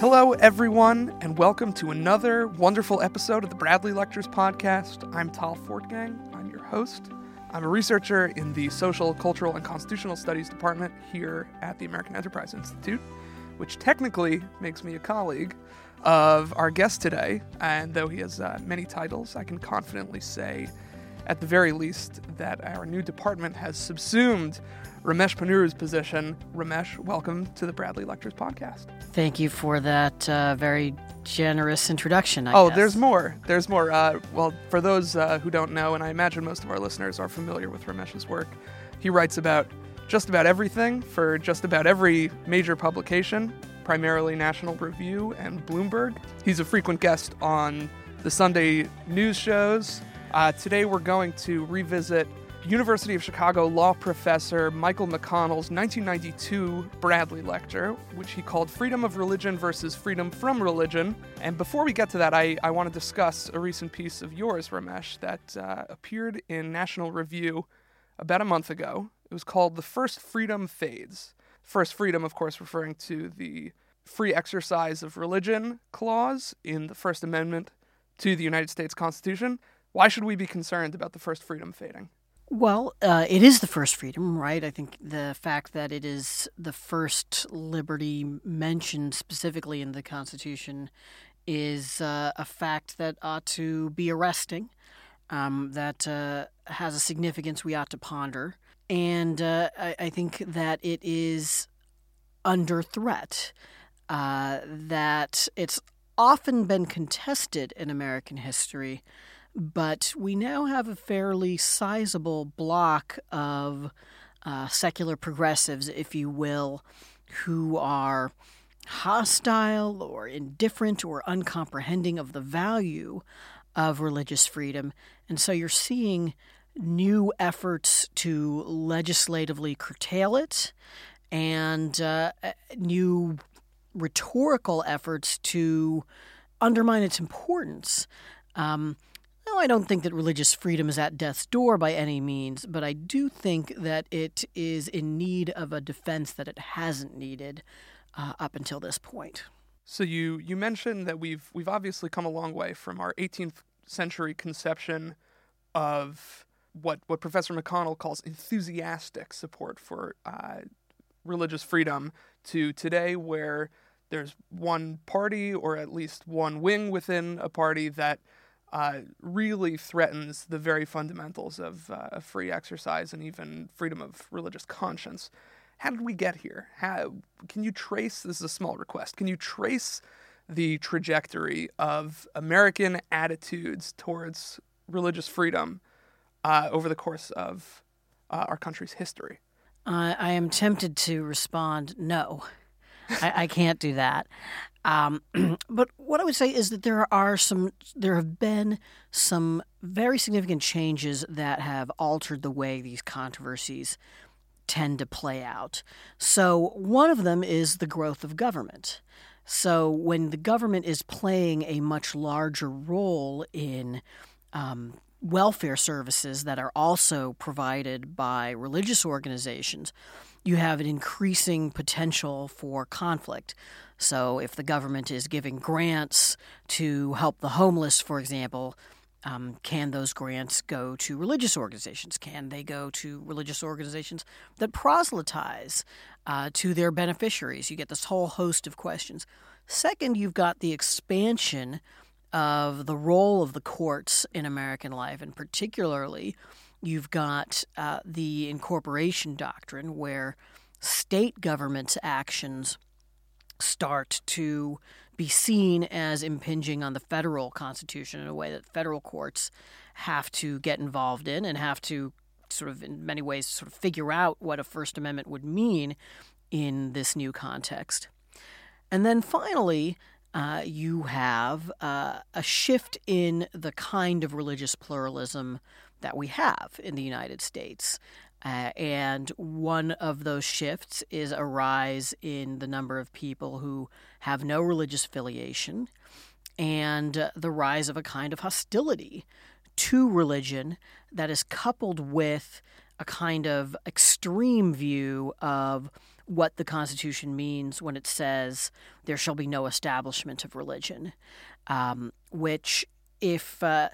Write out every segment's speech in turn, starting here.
Hello, everyone, and welcome to another wonderful episode of the Bradley Lectures podcast. I'm Tal Fortgang. I'm your host. I'm a researcher in the Social, Cultural, and Constitutional Studies Department here at the American Enterprise Institute, which technically makes me a colleague of our guest today. And though he has uh, many titles, I can confidently say, at the very least, that our new department has subsumed Ramesh Ponnuru's position. Ramesh, welcome to the Bradley Lectures podcast. Thank you for that uh, very generous introduction. I oh, guess. there's more. There's more. Uh, well, for those uh, who don't know, and I imagine most of our listeners are familiar with Ramesh's work, he writes about just about everything for just about every major publication, primarily National Review and Bloomberg. He's a frequent guest on the Sunday news shows. Uh, today, we're going to revisit University of Chicago law professor Michael McConnell's 1992 Bradley Lecture, which he called Freedom of Religion versus Freedom from Religion. And before we get to that, I, I want to discuss a recent piece of yours, Ramesh, that uh, appeared in National Review about a month ago. It was called The First Freedom Fades. First Freedom, of course, referring to the free exercise of religion clause in the First Amendment to the United States Constitution. Why should we be concerned about the First Freedom fading? Well, uh, it is the first freedom, right? I think the fact that it is the first liberty mentioned specifically in the Constitution is uh, a fact that ought to be arresting, um, that uh, has a significance we ought to ponder. And uh, I, I, think that it is under threat, uh, that it's often been contested in American history but we now have a fairly sizable block of uh, secular progressives, if you will, who are hostile or indifferent or uncomprehending of the value of religious freedom. And so you're seeing new efforts to legislatively curtail it and uh, new rhetorical efforts to undermine its importance. Um, no, I don't think that religious freedom is at death's door by any means, but I do think that it is in need of a defense that it hasn't needed uh, up until this point. So you you mentioned that we've we've obviously come a long way from our 18th century conception of what what Professor McConnell calls enthusiastic support for uh, religious freedom to today, where there's one party or at least one wing within a party that uh, really threatens the very fundamentals of uh, free exercise and even freedom of religious conscience. How did we get here? How, can you trace, this is a small request, can you trace the trajectory of American attitudes towards religious freedom uh, over the course of uh, our country's history? I am tempted to respond no. I, I can't do that. Um, but what I would say is that there are some, there have been some very significant changes that have altered the way these controversies tend to play out. So, one of them is the growth of government. So, when the government is playing a much larger role in um, welfare services that are also provided by religious organizations, you have an increasing potential for conflict. So, if the government is giving grants to help the homeless, for example, um, can those grants go to religious organizations? Can they go to religious organizations that proselytize uh, to their beneficiaries? You get this whole host of questions. Second, you've got the expansion of the role of the courts in American life, and particularly You've got uh, the incorporation doctrine, where state government's actions start to be seen as impinging on the federal constitution in a way that federal courts have to get involved in and have to sort of, in many ways, sort of figure out what a First Amendment would mean in this new context. And then finally, uh, you have uh, a shift in the kind of religious pluralism that we have in the United States. Uh, and one of those shifts is a rise in the number of people who have no religious affiliation and uh, the rise of a kind of hostility to religion that is coupled with a kind of extreme view of what the Constitution means when it says there shall be no establishment of religion, um, which if uh,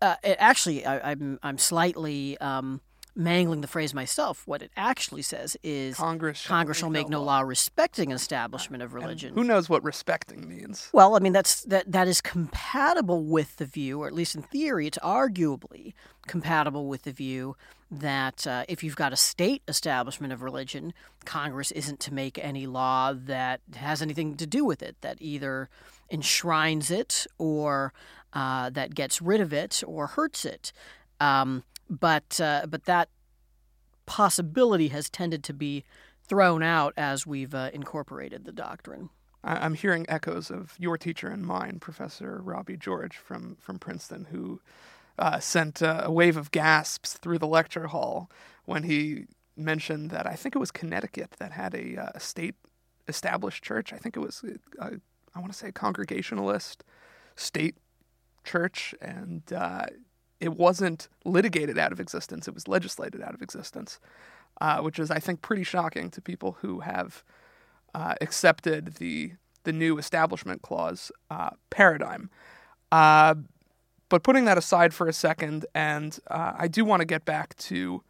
uh, actually I, am I'm, I'm slightly um, mangling the phrase myself. What it actually says is Congress shall Congress shall make no law. law respecting establishment of religion. And who knows what respecting means? Well, I mean that's that that is compatible with the view, or at least in theory, it's arguably compatible with the view that uh, if you've got a state establishment of religion, Congress isn't to make any law that has anything to do with it, that either enshrines it or uh, that gets rid of it or hurts it. Um, but uh, but that possibility has tended to be thrown out as we've uh, incorporated the doctrine. I'm hearing echoes of your teacher and mine, Professor Robbie George from from Princeton, who uh, sent uh, a wave of gasps through the lecture hall when he mentioned that I think it was Connecticut that had a uh, state established church. I think it was uh, I want to say a Congregationalist state church, and it wasn't litigated out of existence, it was legislated out of existence, uh, which is, I think, pretty shocking to people who have uh, accepted the, the new Establishment Clause uh, paradigm. Uh, but putting that aside for a second, and uh, I do want to get back to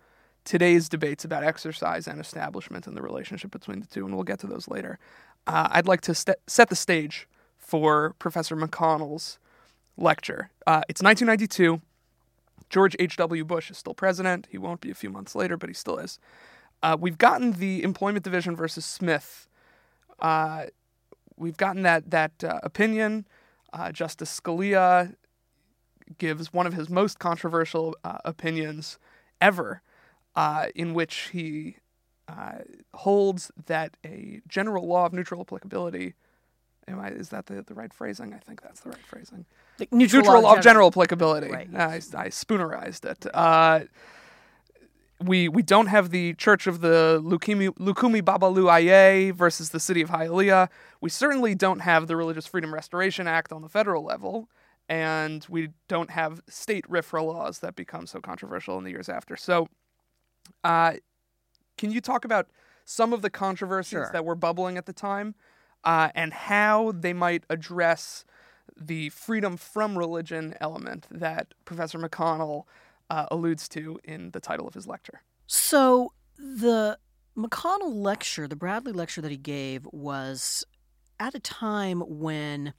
today's debates about exercise and establishment and the relationship between the two, and we'll get to those later. Uh, I'd like to st- set the stage for Professor McConnell's lecture. it's 1992. George H.W. Bush is still president. He won't be a few months later, but he still is. Uh, we've gotten the Employment Division versus Smith. Uh, we've gotten that that uh, opinion. Uh, Justice Scalia gives one of his most controversial uh, opinions ever, uh, in which he holds that a general law of neutral applicability. Am I, is that the, the right phrasing? I think that's the right phrasing neutral, neutral of general, applicability. Right. I, I, spoonerized it. Uh, we we don't have the Church of the Lukumi, Lukumi Babalu Aye versus the City of Hialeah. We certainly don't have the Religious Freedom Restoration Act on the federal level, and we don't have state RFRA laws that become so controversial in the years after. So, uh, can you talk about some of the controversies sure. that were bubbling at the time, uh, and how they might address the freedom from religion element that Professor McConnell uh, alludes to in the title of his lecture. So the McConnell lecture, the Bradley lecture that he gave, was at a time when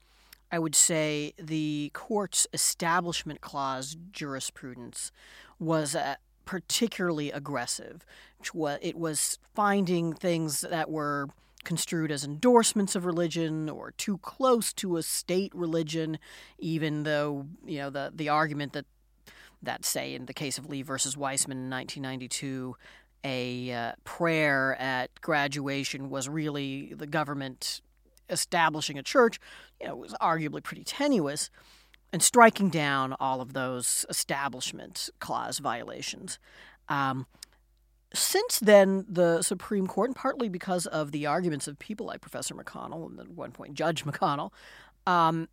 I would say the court's establishment clause jurisprudence was uh, particularly aggressive. It was finding things that were construed as endorsements of religion or too close to a state religion, even though you know the the argument that that say in the case of Lee versus Weisman in 1992, a uh, prayer at graduation was really the government establishing a church, you know, was arguably pretty tenuous, and striking down all of those establishment clause violations. Um, since then, the Supreme Court, and partly because of the arguments of people like Professor McConnell and at one point Judge McConnell, um,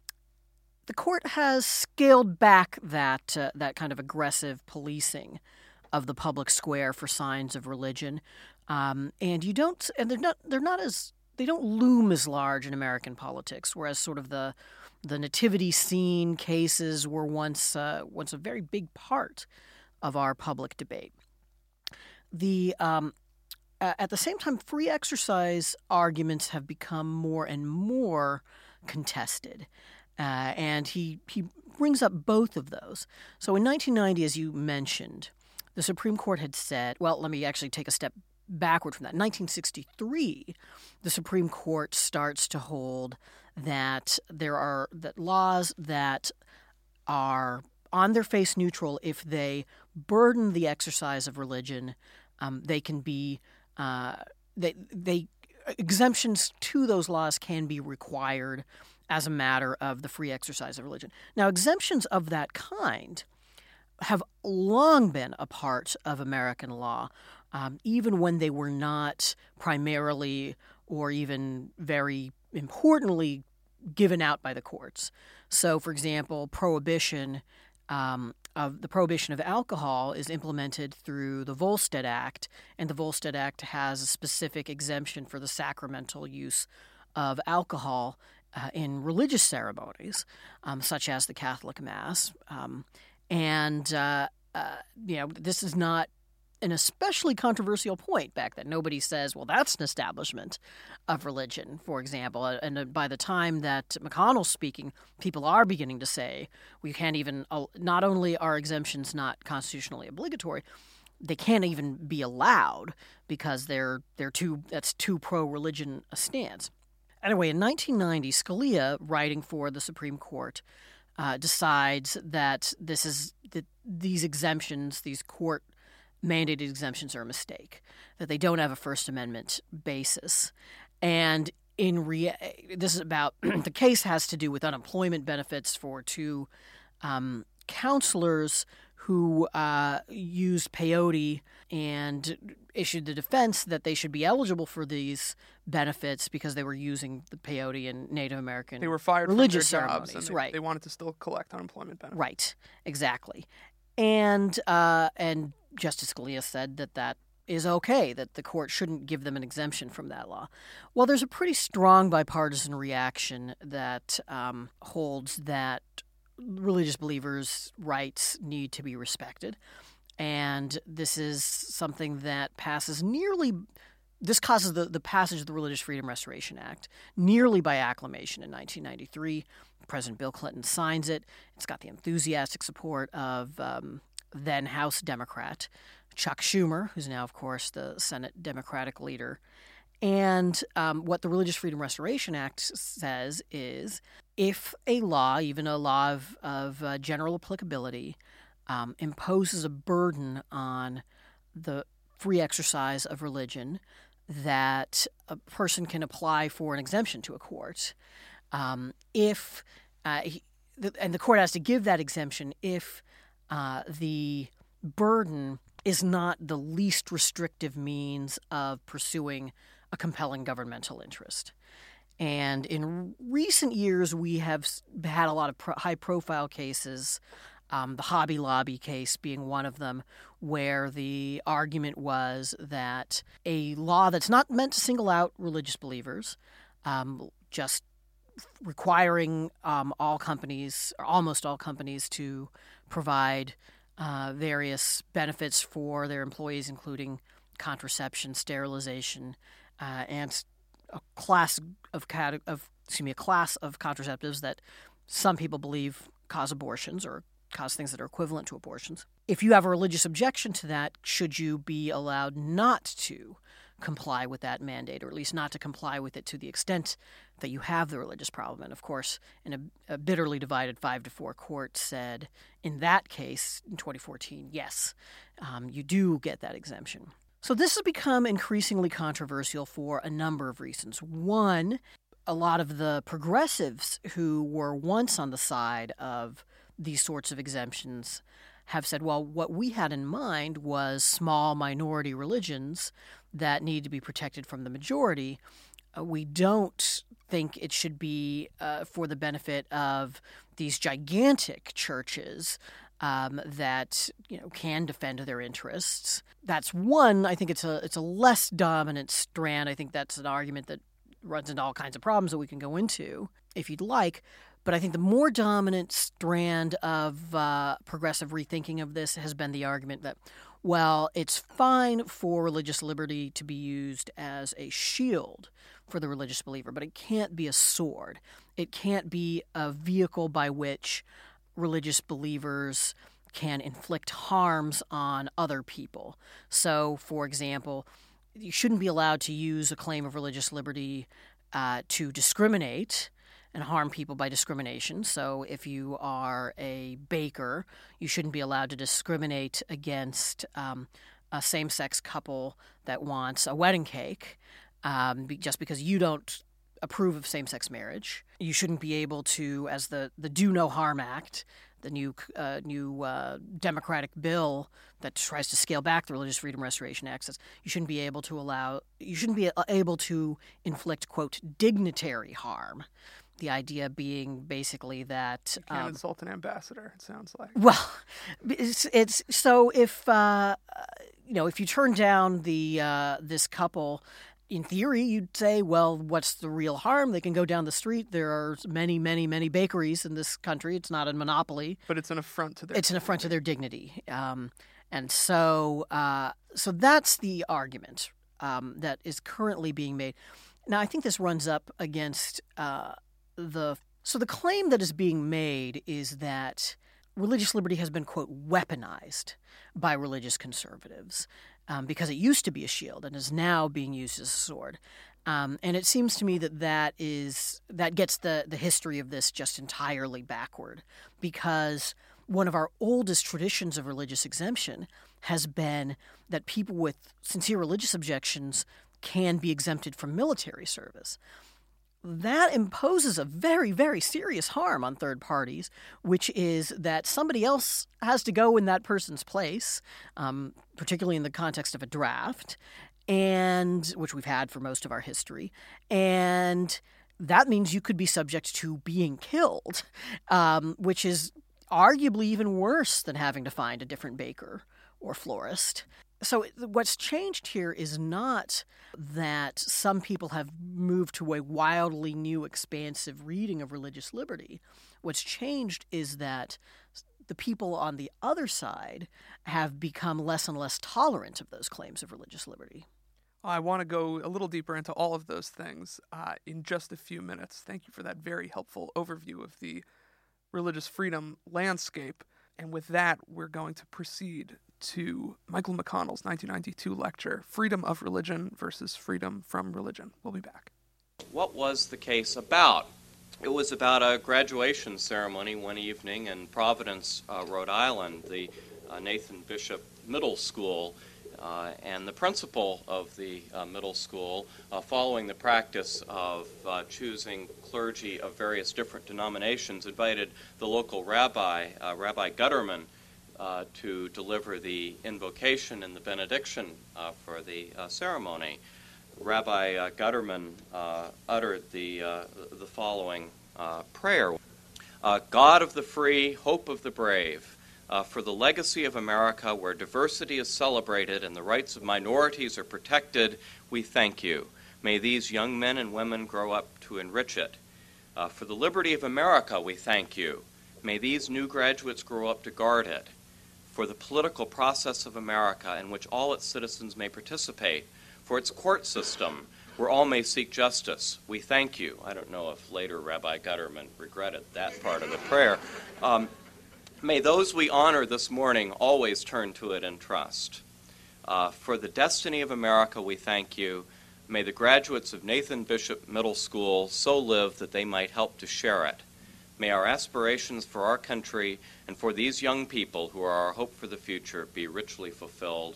the court has scaled back that uh, that kind of aggressive policing of the public square for signs of religion, um, and you don't, and they're not they're not as they don't loom as large in American politics, whereas sort of the the nativity scene cases were once uh, once a very big part of our public debate the um, at the same time, free exercise arguments have become more and more contested. Uh, and he, he brings up both of those. So in 1990, as you mentioned, the Supreme Court had said, well, let me actually take a step backward from that. In 1963, the Supreme Court starts to hold that there are that laws that are on their face neutral if they burden the exercise of religion um, they can be uh, they they exemptions to those laws can be required as a matter of the free exercise of religion. Now, exemptions of that kind have long been a part of American law, um, even when they were not primarily or even very importantly given out by the courts. So, for example, prohibition um, of the prohibition of alcohol is implemented through the Volstead Act, and the Volstead Act has a specific exemption for the sacramental use of alcohol uh, in religious ceremonies, um, such as the Catholic Mass. Um, and uh, uh, you know, this is not an especially controversial point back then. Nobody says, well, that's an establishment of religion, for example. And uh, by the time that McConnell's speaking, people are beginning to say, we can't even, uh, not only are exemptions not constitutionally obligatory, they can't even be allowed because they're, they're too, that's too pro religion a stance. Anyway, in 1990, Scalia, writing for the Supreme Court, uh, decides that this is that these exemptions, these court mandated exemptions, are a mistake. That they don't have a First Amendment basis, and in rea- this is about the case has to do with unemployment benefits for two um, counselors who uh, used peyote and issued the defense that they should be eligible for these benefits because they were using the peyote in Native American they were fired religious from their jobs, ceremonies. they, right. They wanted to still collect unemployment benefits. Right. Exactly. And uh, and Justice Scalia said that that is okay that the court shouldn't give them an exemption from that law. Well, there's a pretty strong bipartisan reaction that um, holds that religious believers' rights need to be respected. And this is something that passes nearly, this causes the, the passage of the Religious Freedom Restoration Act nearly by acclamation in 1993. President Bill Clinton signs it. It's got the enthusiastic support of um, then House Democrat Chuck Schumer, who's now, of course, the Senate Democratic leader. And um, what the Religious Freedom Restoration Act says is if a law, even a law of, of uh, general applicability, um, imposes a burden on the free exercise of religion, that a person can apply for an exemption to a court. Um, if uh, he, the, and the court has to give that exemption if uh, the burden is not the least restrictive means of pursuing a compelling governmental interest. And in recent years, we have had a lot of pro- high profile cases, um, the Hobby Lobby case being one of them, where the argument was that a law that's not meant to single out religious believers, um, just requiring um, all companies, or almost all companies, to provide uh, various benefits for their employees, including contraception, sterilization, uh, and a class of, of excuse me a class of contraceptives that some people believe cause abortions or cause things that are equivalent to abortions. If you have a religious objection to that, should you be allowed not to comply with that mandate, or at least not to comply with it to the extent that you have the religious problem? And of course, in a, a bitterly divided five to four court said in that case in 2014, yes, um, you do get that exemption. So this has become increasingly controversial for a number of reasons. One, a lot of the progressives who were once on the side of these sorts of exemptions have said, well, what we had in mind was small minority religions that need to be protected from the majority. Uh, we don't think it should be uh, for the benefit of these gigantic churches um, that you know can defend their interests. That's one. I think it's a it's a less dominant strand. I think that's an argument that runs into all kinds of problems that we can go into if you'd like. But I think the more dominant strand of uh, progressive rethinking of this has been the argument that, well, it's fine for religious liberty to be used as a shield for the religious believer, but it can't be a sword. It can't be a vehicle by which religious believers can inflict harms on other people. So, for example, you shouldn't be allowed to use a claim of religious liberty uh, to discriminate and harm people by discrimination. So, if you are a baker, you shouldn't be allowed to discriminate against um, a same sex couple that wants a wedding cake um, just because you don't approve of same sex marriage. You shouldn't be able to, as the, the Do No Harm Act, the new uh, new uh, Democratic bill that tries to scale back the Religious Freedom Restoration Act says you shouldn't be able to allow you shouldn't be able to inflict quote dignitary harm The idea being basically that You can't um, insult an ambassador. It sounds like. well, it's, it's so if uh, you know if you turn down the uh, this couple. In theory, you'd say, well, what's the real harm? They can go down the street. There are many, many, many bakeries in this country. It's not a monopoly. But it's an affront to their. It's an affront to their dignity. Um, and so, uh, so that's the argument um, that is currently being made. Now, I think this runs up against uh, the. So the claim that is being made is that religious liberty has been quote weaponized by religious conservatives um, because it used to be a shield and is now being used as a sword. Um, and it seems to me that that is that gets the the history of this just entirely backward because one of our oldest traditions of religious exemption has been that people with sincere religious objections can be exempted from military service. That imposes a very, very serious harm on third parties, which is that somebody else has to go in that person's place, um, particularly in the context of a draft, and which we've had for most of our history, and that means you could be subject to being killed, um, which is arguably even worse than having to find a different baker or florist. So, what's changed here is not that some people have moved to a wildly new, expansive reading of religious liberty. What's changed is that the people on the other side have become less and less tolerant of those claims of religious liberty. I want to go a little deeper into all of those things uh, in just a few minutes. Thank you for that very helpful overview of the religious freedom landscape. And with that, we're going to proceed to Michael McConnell's 1992 lecture, Freedom of Religion versus Freedom from Religion. We'll be back. What was the case about? It was about a graduation ceremony one evening in Providence, uh, Rhode Island, the uh, Nathan Bishop Middle School. Uh, and the principal of the uh, middle school, uh, following the practice of uh, choosing clergy of various different denominations, invited the local rabbi, uh, Rabbi Gutterman, uh, to deliver the invocation and the benediction uh, for the uh, ceremony. Rabbi uh, Gutterman uttered the, the following prayer God of the free, hope of the brave uh, for the legacy of America where diversity is celebrated and the rights of minorities are protected, we thank you. May these young men and women grow up to enrich it. Uh, for the liberty of America, we thank you. May these new graduates grow up to guard it. For the political process of America in which all its citizens may participate. For its court system where all may seek justice, we thank you. I don't know if later Rabbi Gutterman regretted that part of the prayer. Um, May those we honor this morning always turn to it in trust. Uh, for the destiny of America, we thank you. May the graduates of Nathan Bishop Middle School so live that they might help to share it. May our aspirations for our country and for these young people who are our hope for the future be richly fulfilled.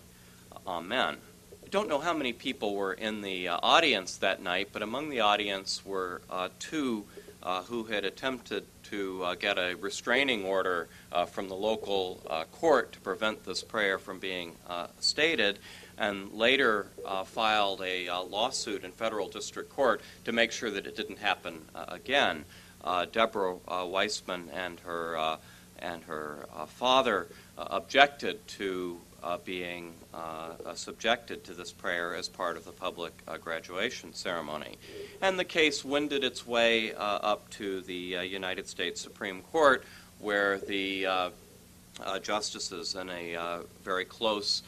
Amen. I don't know how many people were in the uh, audience that night, but among the audience were uh, two uh, who had attempted to uh, get a restraining order uh, from the local uh, court to prevent this prayer from being stated, and later filed a lawsuit in federal district court to make sure that it didn't happen again. Deborah Weisman and her and her uh, father uh, objected to uh, being uh, uh, subjected to this prayer as part of the public uh, graduation ceremony. And the case wended its way up to the United States Supreme Court, where the justices, in a very close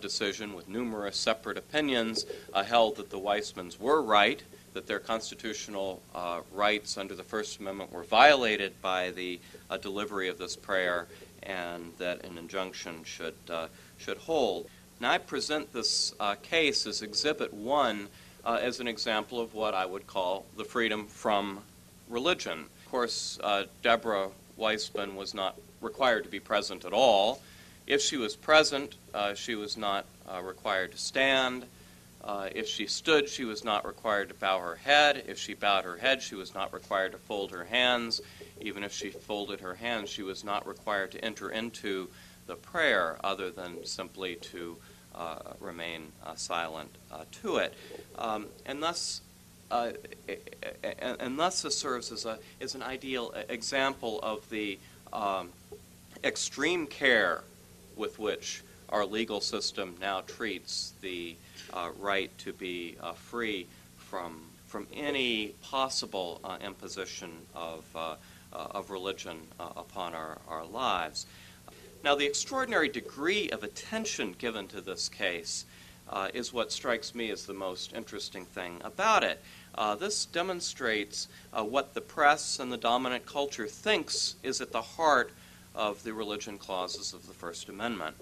decision with numerous separate opinions, held that the Weismans were right that their constitutional uh, rights under the First Amendment were violated by the uh, delivery of this prayer, and that an injunction should uh, should hold. Now, I present this uh, case as Exhibit 1 uh, as an example of what I would call the freedom from religion. Of course, uh, Deborah Weisman was not required to be present at all. If she was present, she was not required to stand. Uh, if she stood, she was not required to bow her head. If she bowed her head, she was not required to fold her hands. Even if she folded her hands, she was not required to enter into the prayer other than simply to uh, remain uh, silent uh, to it. Um, and thus, uh, and, and, thus this serves as, a, as an ideal example of the um, extreme care with which our legal system now treats the uh, right to be uh, free from, from any possible uh, imposition of, uh, uh, of religion upon our, our lives. Now, the extraordinary degree of attention given to this case uh, is what strikes me as the most interesting thing about it. Uh, this demonstrates uh, what the press and the dominant culture thinks is at the heart of the religion clauses of the First Amendment.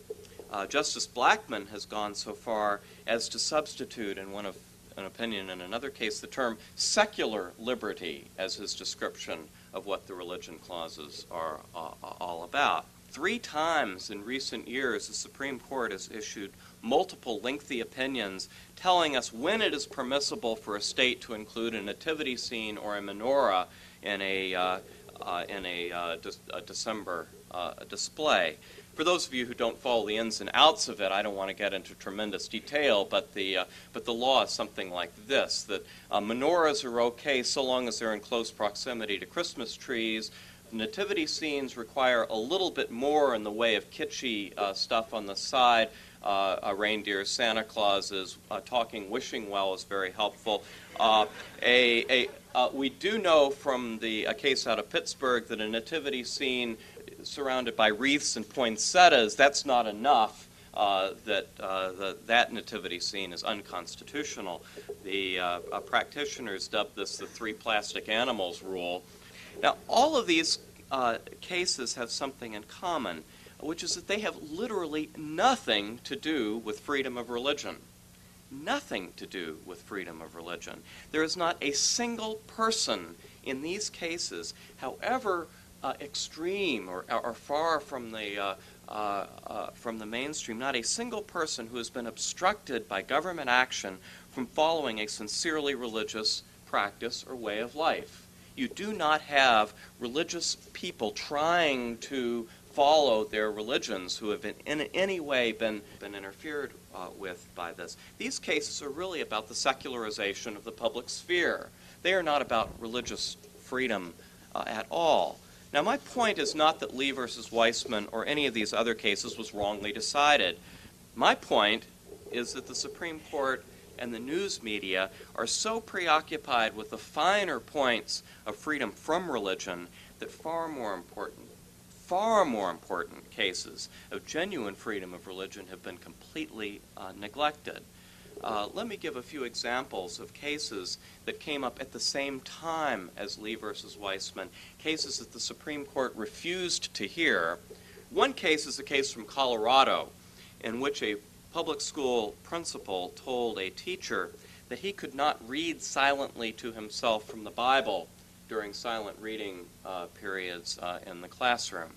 Uh, Justice Blackmun has gone so far as to substitute, in one of an opinion in another case, the term secular liberty as his description of what the religion clauses are uh, all about. Three times in recent years, the Supreme Court has issued multiple lengthy opinions telling us when it is permissible for a state to include a nativity scene or a menorah in a, uh, uh, in a, uh, de- a December uh, display. For those of you who don't follow the ins and outs of it, I don't want to get into tremendous detail, but the, uh, but the law is something like this that uh, menorahs are okay so long as they're in close proximity to Christmas trees. Nativity scenes require a little bit more in the way of kitschy stuff on the side uh, a reindeer, Santa Clauses, uh, talking wishing well is very helpful. Uh, a, a, uh, we do know from the a case out of Pittsburgh that a nativity scene surrounded by wreaths and poinsettias, that's not enough. Uh, that uh, the, that nativity scene is unconstitutional. The uh, uh, practitioners dubbed this the three plastic animals rule. Now, all of these cases have something in common which is that they have literally nothing to do with freedom of religion. Nothing to do with freedom of religion. There is not a single person in these cases, however uh, extreme or, or, far from the, uh, uh, uh, from the mainstream, not a single person who has been obstructed by government action from following a sincerely religious practice or way of life. You do not have religious people trying to follow their religions who have been in any way been, been interfered uh, with by this. These cases are really about the secularization of the public sphere. They are not about religious freedom uh, at all. Now, my point is not that Lee versus Weisman or any of these other cases was wrongly decided. My point is that the Supreme Court and the news media are so preoccupied with the finer points of freedom from religion that far more important far more important cases of genuine freedom of religion have been completely uh, neglected. Uh, let me give a few examples of cases that came up at the same time as Lee versus Weisman, cases that the Supreme Court refused to hear. One case is a case from Colorado in which a public school principal told a teacher that he could not read silently to himself from the Bible during silent reading uh, periods uh, in the classroom.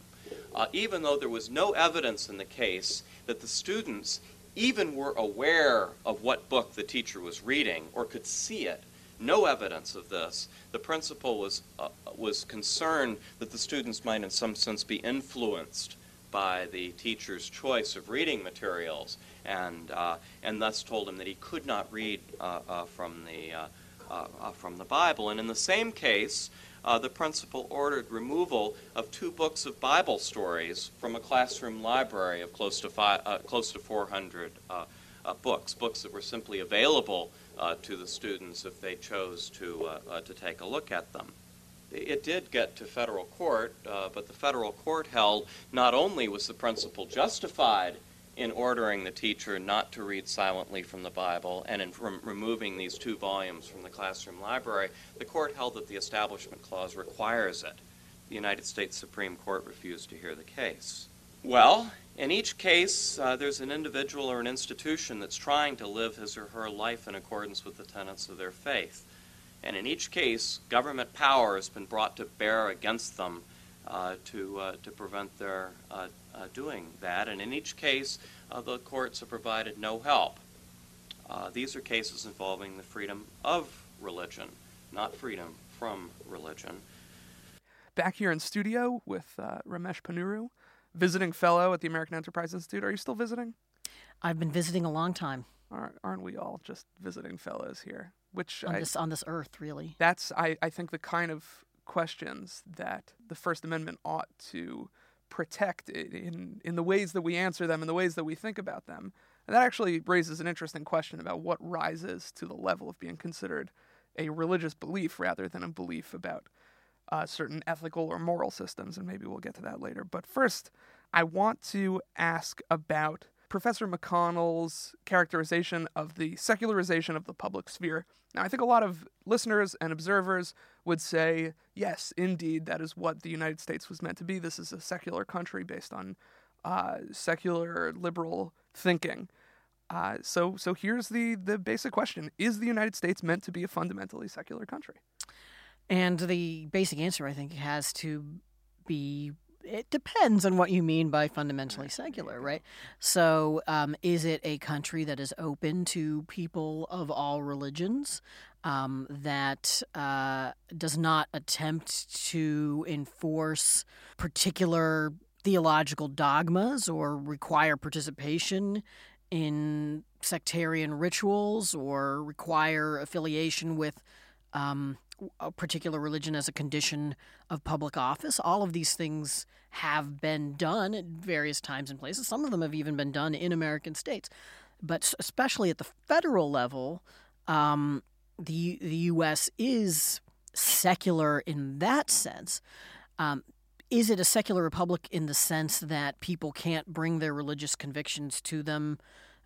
Uh, even though there was no evidence in the case that the students even were aware of what book the teacher was reading or could see it, no evidence of this. The principal was, uh, was concerned that the students might, in some sense, be influenced by the teacher's choice of reading materials, and, uh, and thus told him that he could not read uh, uh, from, the, uh, from the Bible. And in the same case, uh, the principal ordered removal of two books of Bible stories from a classroom library of close to, five, uh, close to 400 uh, uh, books, books that were simply available uh, to the students if they chose to, to take a look at them. It did get to federal court, but the federal court held not only was the principal justified in ordering the teacher not to read silently from the Bible and in removing these two volumes from the classroom library, the court held that the Establishment Clause requires it. The United States Supreme Court refused to hear the case. Well, in each case, uh, there's an individual or an institution that's trying to live his or her life in accordance with the tenets of their faith. And in each case, government power has been brought to bear against them uh, to, uh, to prevent their uh, doing that. And in each case, uh, the courts have provided no help. Uh, these are cases involving the freedom of religion, not freedom from religion. Back here in studio with uh, Ramesh Ponnuru, visiting fellow at the American Enterprise Institute. Are you still visiting? I've been visiting a long time. Aren't, aren't we all just visiting fellows here? which on I, this on this earth, really. that's I, I think the kind of questions that the First Amendment ought to protect in in the ways that we answer them and the ways that we think about them. And that actually raises an interesting question about what rises to the level of being considered a religious belief rather than a belief about uh, certain ethical or moral systems, and maybe we'll get to that later. But first, I want to ask about Professor McConnell's characterization of the secularization of the public sphere. Now, I think a lot of listeners and observers would say, yes, indeed, that is what the United States was meant to be. This is a secular country based on uh, secular liberal thinking. Uh, so, so here's the the basic question: Is the United States meant to be a fundamentally secular country? And the basic answer, I think, has to be it depends on what you mean by fundamentally secular, right? So, um, is it a country that is open to people of all religions, um, that uh, does not attempt to enforce particular theological dogmas or require participation in sectarian rituals or require affiliation with um, a particular religion as a condition of public office. All of these things have been done at various times and places. Some of them have even been done in American states. But especially at the federal level, um, the, the U.S. is secular in that sense. Um, is it a secular republic in the sense that people can't bring their religious convictions to them,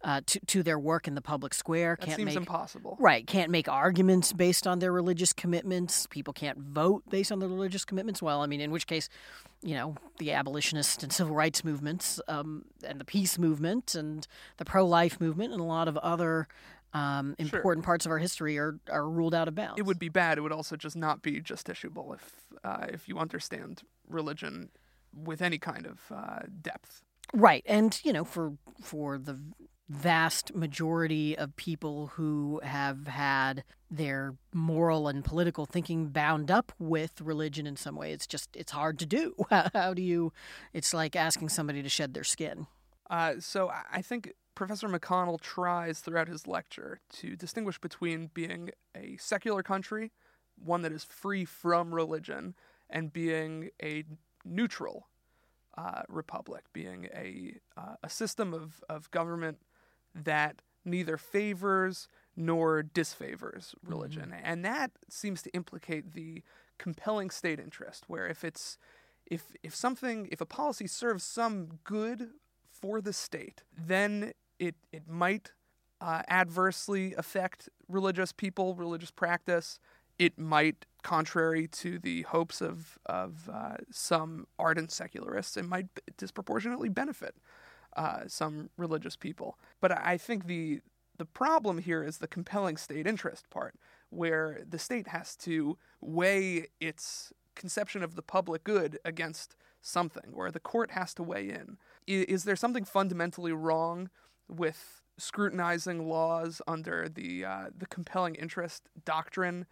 uh, to, to their work in the public square? That Can't seems make impossible. Right. Can't make arguments based on their religious commitments. People can't vote based on their religious commitments. Well, I mean, in which case, you know, the abolitionist and civil rights movements um, and the peace movement and the pro life movement and a lot of other um, Sure. important parts of our history are, are ruled out of bounds. It would be bad. It would also just not be justiciable if uh, if you understand religion with any kind of uh, depth. Right, and you know, for for the vast majority of people who have had their moral and political thinking bound up with religion in some way, it's just it's hard to do. How do you? It's like asking somebody to shed their skin. Uh, so I- think Professor McConnell tries throughout his lecture to distinguish between being a secular country, one that is free from religion, and being a neutral uh, republic, being a uh, a system of, of government that neither favors nor disfavors religion, and that seems to implicate the compelling state interest, where if it's if if something if a policy serves some good for the state, then it it might uh, adversely affect religious people, religious practice. It might, contrary to the hopes of of uh, some ardent secularists, it might disproportionately benefit uh, some religious people. But I think the the problem here is the compelling state interest part, where the state has to weigh its conception of the public good against something, where the court has to weigh in. Is there something fundamentally wrong with scrutinizing laws under the uh, the compelling interest doctrine?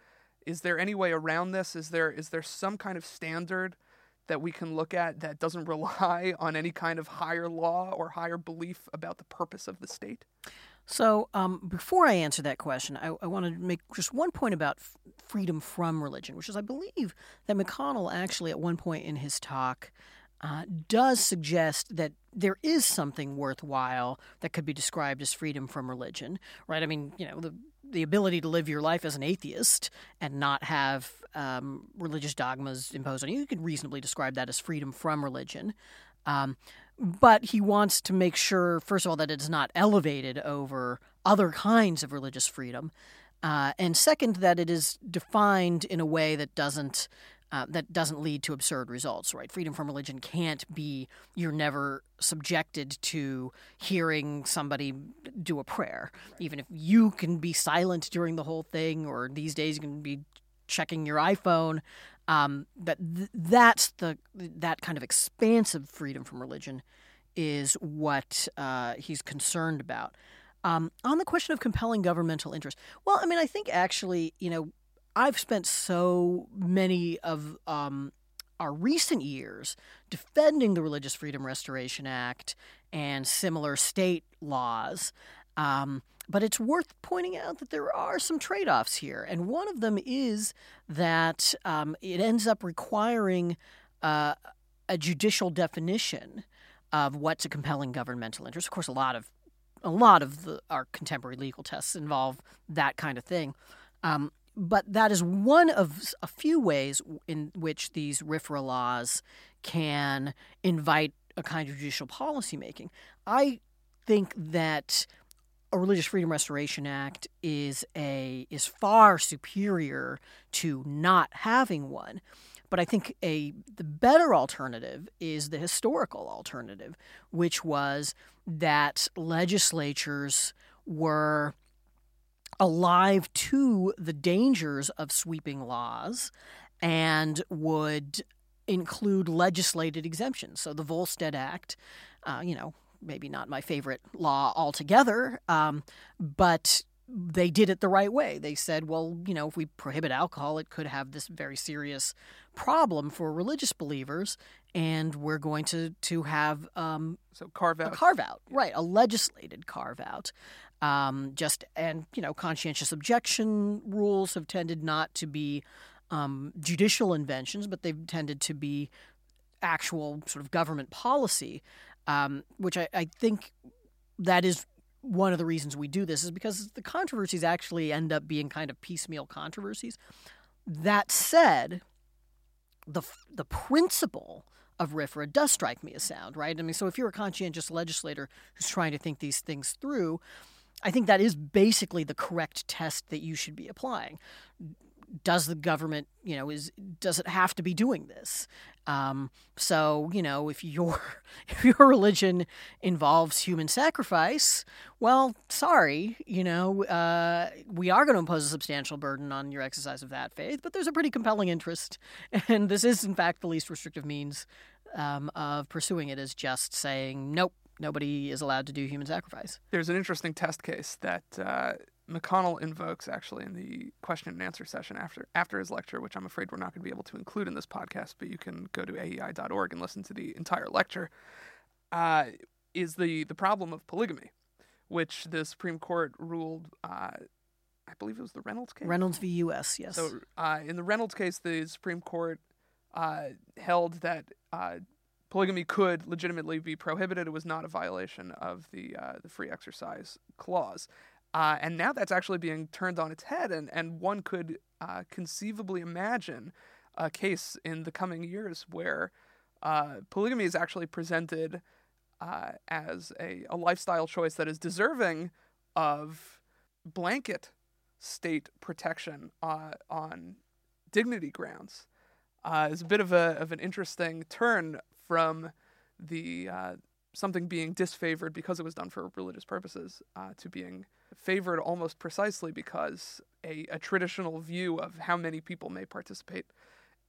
Is there any way around this? Is there is there some kind of standard that we can look at that doesn't rely on any kind of higher law or higher belief about the purpose of the state? So, um, before I answer that question, I, I want to make just one point about f- freedom from religion, which is I believe that McConnell actually, at one point in his talk, uh, does suggest that there is something worthwhile that could be described as freedom from religion, right? I mean, you know, the the ability to live your life as an atheist and not have um, religious dogmas imposed on you. You could reasonably describe that as freedom from religion. Um, but he wants to make sure, first of all, that it's not elevated over other kinds of religious freedom, uh, and second, that it is defined in a way that doesn't uh, that doesn't lead to absurd results. Right? Freedom from religion can't be you're never subjected to hearing somebody do a prayer, even if you can be silent during the whole thing, or these days you can be checking your iPhone. Um, that th- that's the that kind of expansive freedom from religion is what uh, he's concerned about. Um, on the question of compelling governmental interest, well, I mean, I think actually, you know, I've spent so many of um, our recent years defending the Religious Freedom Restoration Act and similar state laws. Um, but it's worth pointing out that there are some trade offs here. And one of them is that um, it ends up requiring uh, a judicial definition of what's a compelling governmental interest. Of course, a lot of a lot of the, our contemporary legal tests involve that kind of thing. Um, but that is one of a few ways in which these RFRA laws can invite a kind of judicial policymaking. I think that a Religious Freedom Restoration Act is a is far superior to not having one. But I think a the better alternative is the historical alternative, which was that legislatures were alive to the dangers of sweeping laws and would include legislated exemptions. So the Volstead Act, uh, you know, maybe not my favorite law altogether, um, but they did it the right way. They said, well, you know, if we prohibit alcohol, it could have this very serious problem for religious believers, and we're going to to have um, so carve out a carve out, right? A legislated carve out. Um, just and you know, conscientious objection rules have tended not to be um, judicial inventions, but they've tended to be actual sort of government policy, um, which I, I think that is one of the reasons we do this is because the controversies actually end up being kind of piecemeal controversies. That said, the the principle of RFRA does strike me as sound, right? I mean, so if you're a conscientious legislator who's trying to think these things through, I think that is basically the correct test that you should be applying does the government, you know, is does it have to be doing this? Um, so, you know, if your if your religion involves human sacrifice, well, sorry, you know, uh, we are going to impose a substantial burden on your exercise of that faith, but there's a pretty compelling interest, and this is, in fact, the least restrictive means um, of pursuing it. Is just saying, nope, nobody is allowed to do human sacrifice. There's an interesting test case that. Uh McConnell invokes actually in the question and answer session after after his lecture, which I'm afraid we're not going to be able to include in this podcast, but you can go to aei.org and listen to the entire lecture. Uh, is the the problem of polygamy, which the Supreme Court ruled. Uh, I believe it was the Reynolds case. Reynolds v. U.S. Yes. So uh, in the Reynolds case, the Supreme Court uh, held that uh, polygamy could legitimately be prohibited. It was not a violation of the uh, the free exercise clause. Uh, and now that's actually being turned on its head, and, and one could uh, conceivably imagine a case in the coming years where uh, polygamy is actually presented uh, as a, a lifestyle choice that is deserving of blanket state protection uh, on dignity grounds. Uh, is a bit of a of an interesting turn from the something being disfavored because it was done for religious purposes to being favored almost precisely because a, a traditional view of how many people may participate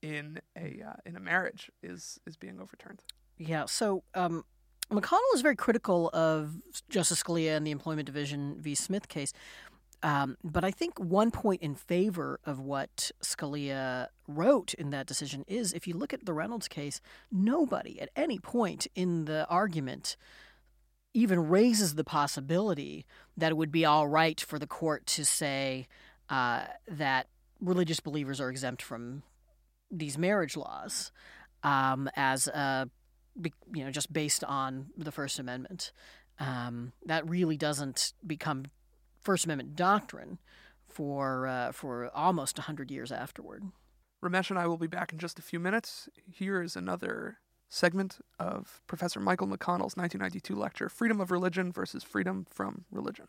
in a uh, in a marriage is is being overturned. Yeah. So um, McConnell is very critical of Justice Scalia and the Employment Division v. Smith case. Um, but I think one point in favor of what Scalia wrote in that decision is if you look at the Reynolds case, nobody at any point in the argument even raises the possibility that it would be all right for the court to say uh, that religious believers are exempt from these marriage laws um, as a, you know just based on the First Amendment. Um, that really doesn't become First Amendment doctrine for uh, for almost hundred years afterward. Ramesh and I will be back in just a few minutes. Here is another segment of Professor Michael McConnell's 1992 lecture, Freedom of Religion versus Freedom from Religion.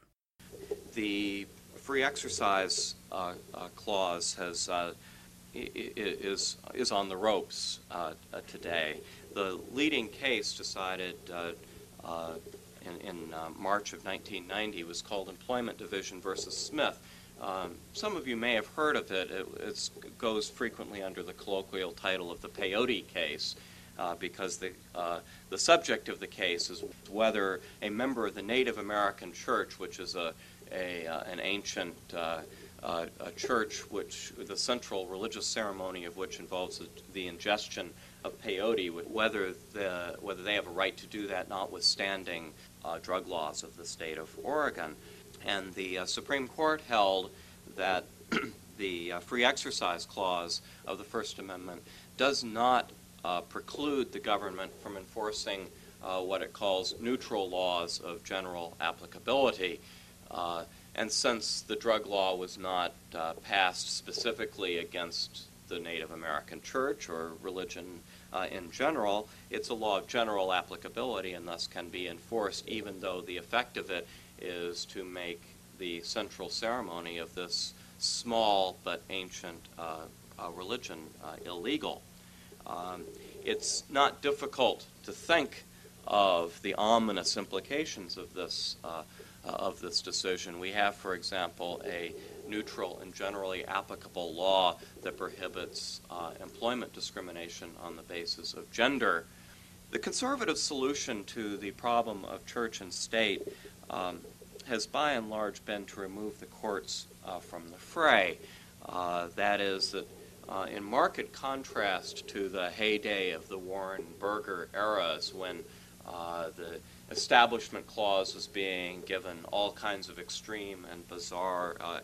The free exercise uh, uh, clause has, uh, is, is on the ropes uh, uh, today. The leading case decided uh, in, in March of 1990 was called Employment Division versus Smith. Um, some of you may have heard of it. It goes frequently under the colloquial title of the Peyote case uh, because the, uh, the subject of the case is whether a member of the Native American Church, which is a, a uh, an ancient uh, uh, a church which the central religious ceremony of which involves the, the ingestion of peyote, whether, the, whether they have a right to do that notwithstanding uh, drug laws of the state of Oregon. And the uh, Supreme Court held that the uh, free exercise clause of the First Amendment does not uh, preclude the government from enforcing uh, what it calls neutral laws of general applicability. Uh, and since the drug law was not uh, passed specifically against the Native American church or religion uh, in general, it's a law of general applicability and thus can be enforced even though the effect of it is to make the central ceremony of this small but ancient uh, uh, religion uh, illegal. Um, it's not difficult to think of the ominous implications of this uh, uh, of this decision. We have, for example, a neutral and generally applicable law that prohibits employment discrimination on the basis of gender. The conservative solution to the problem of church and state um, has by and large been to remove the courts uh, from the fray. Uh, that is, that uh, in marked contrast to the heyday of the Warren Burger eras when uh, the Establishment Clause was being given all kinds of extreme and bizarre uh,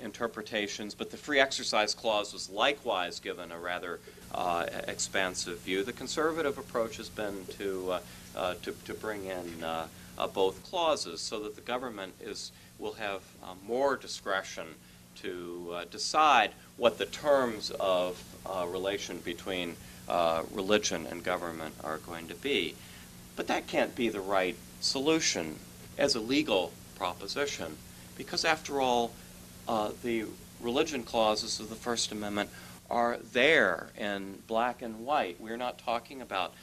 interpretations, but the Free Exercise Clause was likewise given a rather uh, expansive view. The conservative approach has been to, to, to, bring in uh, uh, both clauses so that the government is, will have more discretion to decide what the terms of relation between religion and government are going to be. But that can't be the right solution as a legal proposition, because after all, uh, the religion clauses of the First Amendment are there in black and white. We're not talking about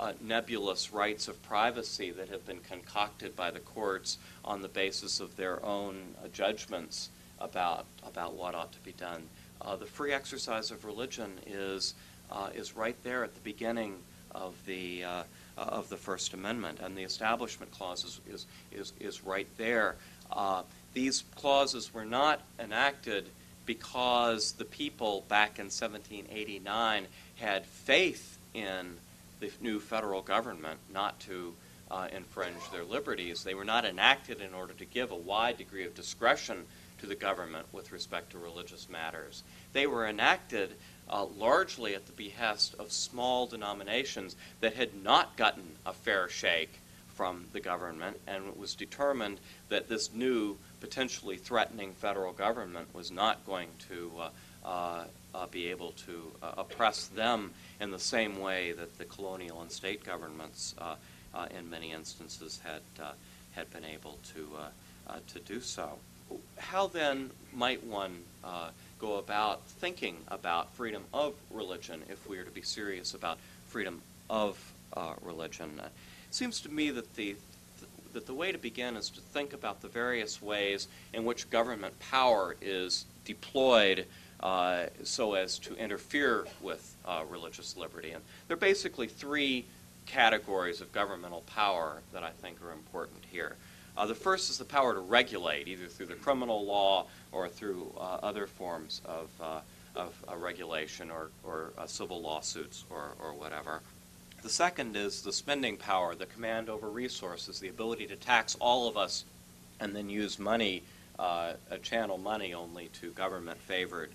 uh, nebulous rights of privacy that have been concocted by the courts on the basis of their own uh, judgments about, about what ought to be done. Uh, the free exercise of religion is, uh, is right there at the beginning of the uh, of the First Amendment, and the Establishment Clause is, is, is, is right there. Uh, these clauses were not enacted because the people back in 1789 had faith in the new federal government not to uh, infringe their liberties. They were not enacted in order to give a wide degree of discretion to the government with respect to religious matters. They were enacted uh, largely at the behest of small denominations that had not gotten a fair shake from the government, and it was determined that this new, potentially threatening federal government was not going to uh, uh, uh be able to uh, oppress them in the same way that the colonial and state governments, uh, in many instances, had had been able to to do so. How then might one go about thinking about freedom of religion if we are to be serious about freedom of uh, religion. Uh, it seems to me that the that the way to begin is to think about the various ways in which government power is deployed uh, so as to interfere with uh, religious liberty. And there are basically three categories of governmental power that I think are important here. Uh, the first is the power to regulate, either through the criminal law or through uh, other forms of, uh, of uh, regulation or, or civil lawsuits or, or whatever. The second is the spending power, the command over resources, the ability to tax all of us and then use money, uh, channel money only to government favored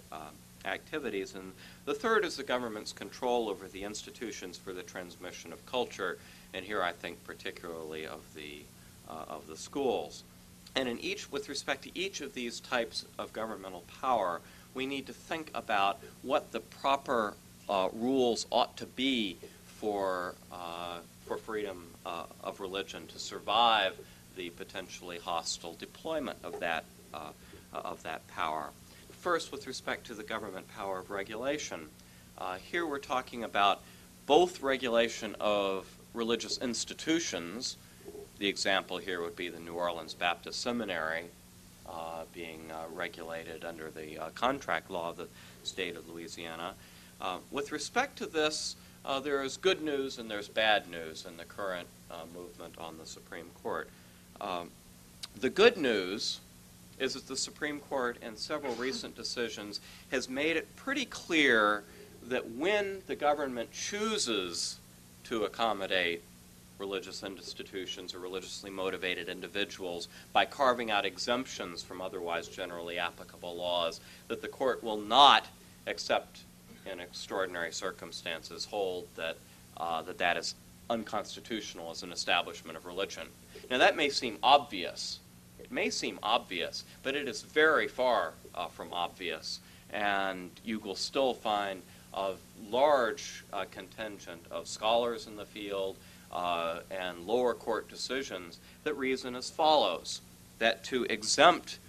activities. And the third is the government's control over the institutions for the transmission of culture, and here I think particularly of the uh, of the schools. And in each, with respect to each of these types of governmental power, we need to think about what the proper uh, rules ought to be for, uh, for freedom uh, of religion to survive the potentially hostile deployment of that, of that power. First, with respect to the government power of regulation, uh, here we're talking about both regulation of religious institutions, the example here would be the New Orleans Baptist Seminary uh, being uh, regulated under the uh, contract law of the state of Louisiana. Uh, with respect to this, uh, there is good news and there's bad news in the current uh, movement on the Supreme Court. Um, the good news is that the Supreme Court, in several recent decisions, has made it pretty clear that when the government chooses to accommodate religious institutions or religiously motivated individuals by carving out exemptions from otherwise generally applicable laws that the court will not, except in extraordinary circumstances, hold that uh, that, that is unconstitutional as an establishment of religion. Now, that may seem obvious. It may seem obvious, but it is very far uh, from obvious. And you will still find a large uh, contingent of scholars in the field uh, and lower court decisions that reason as follows that to exempt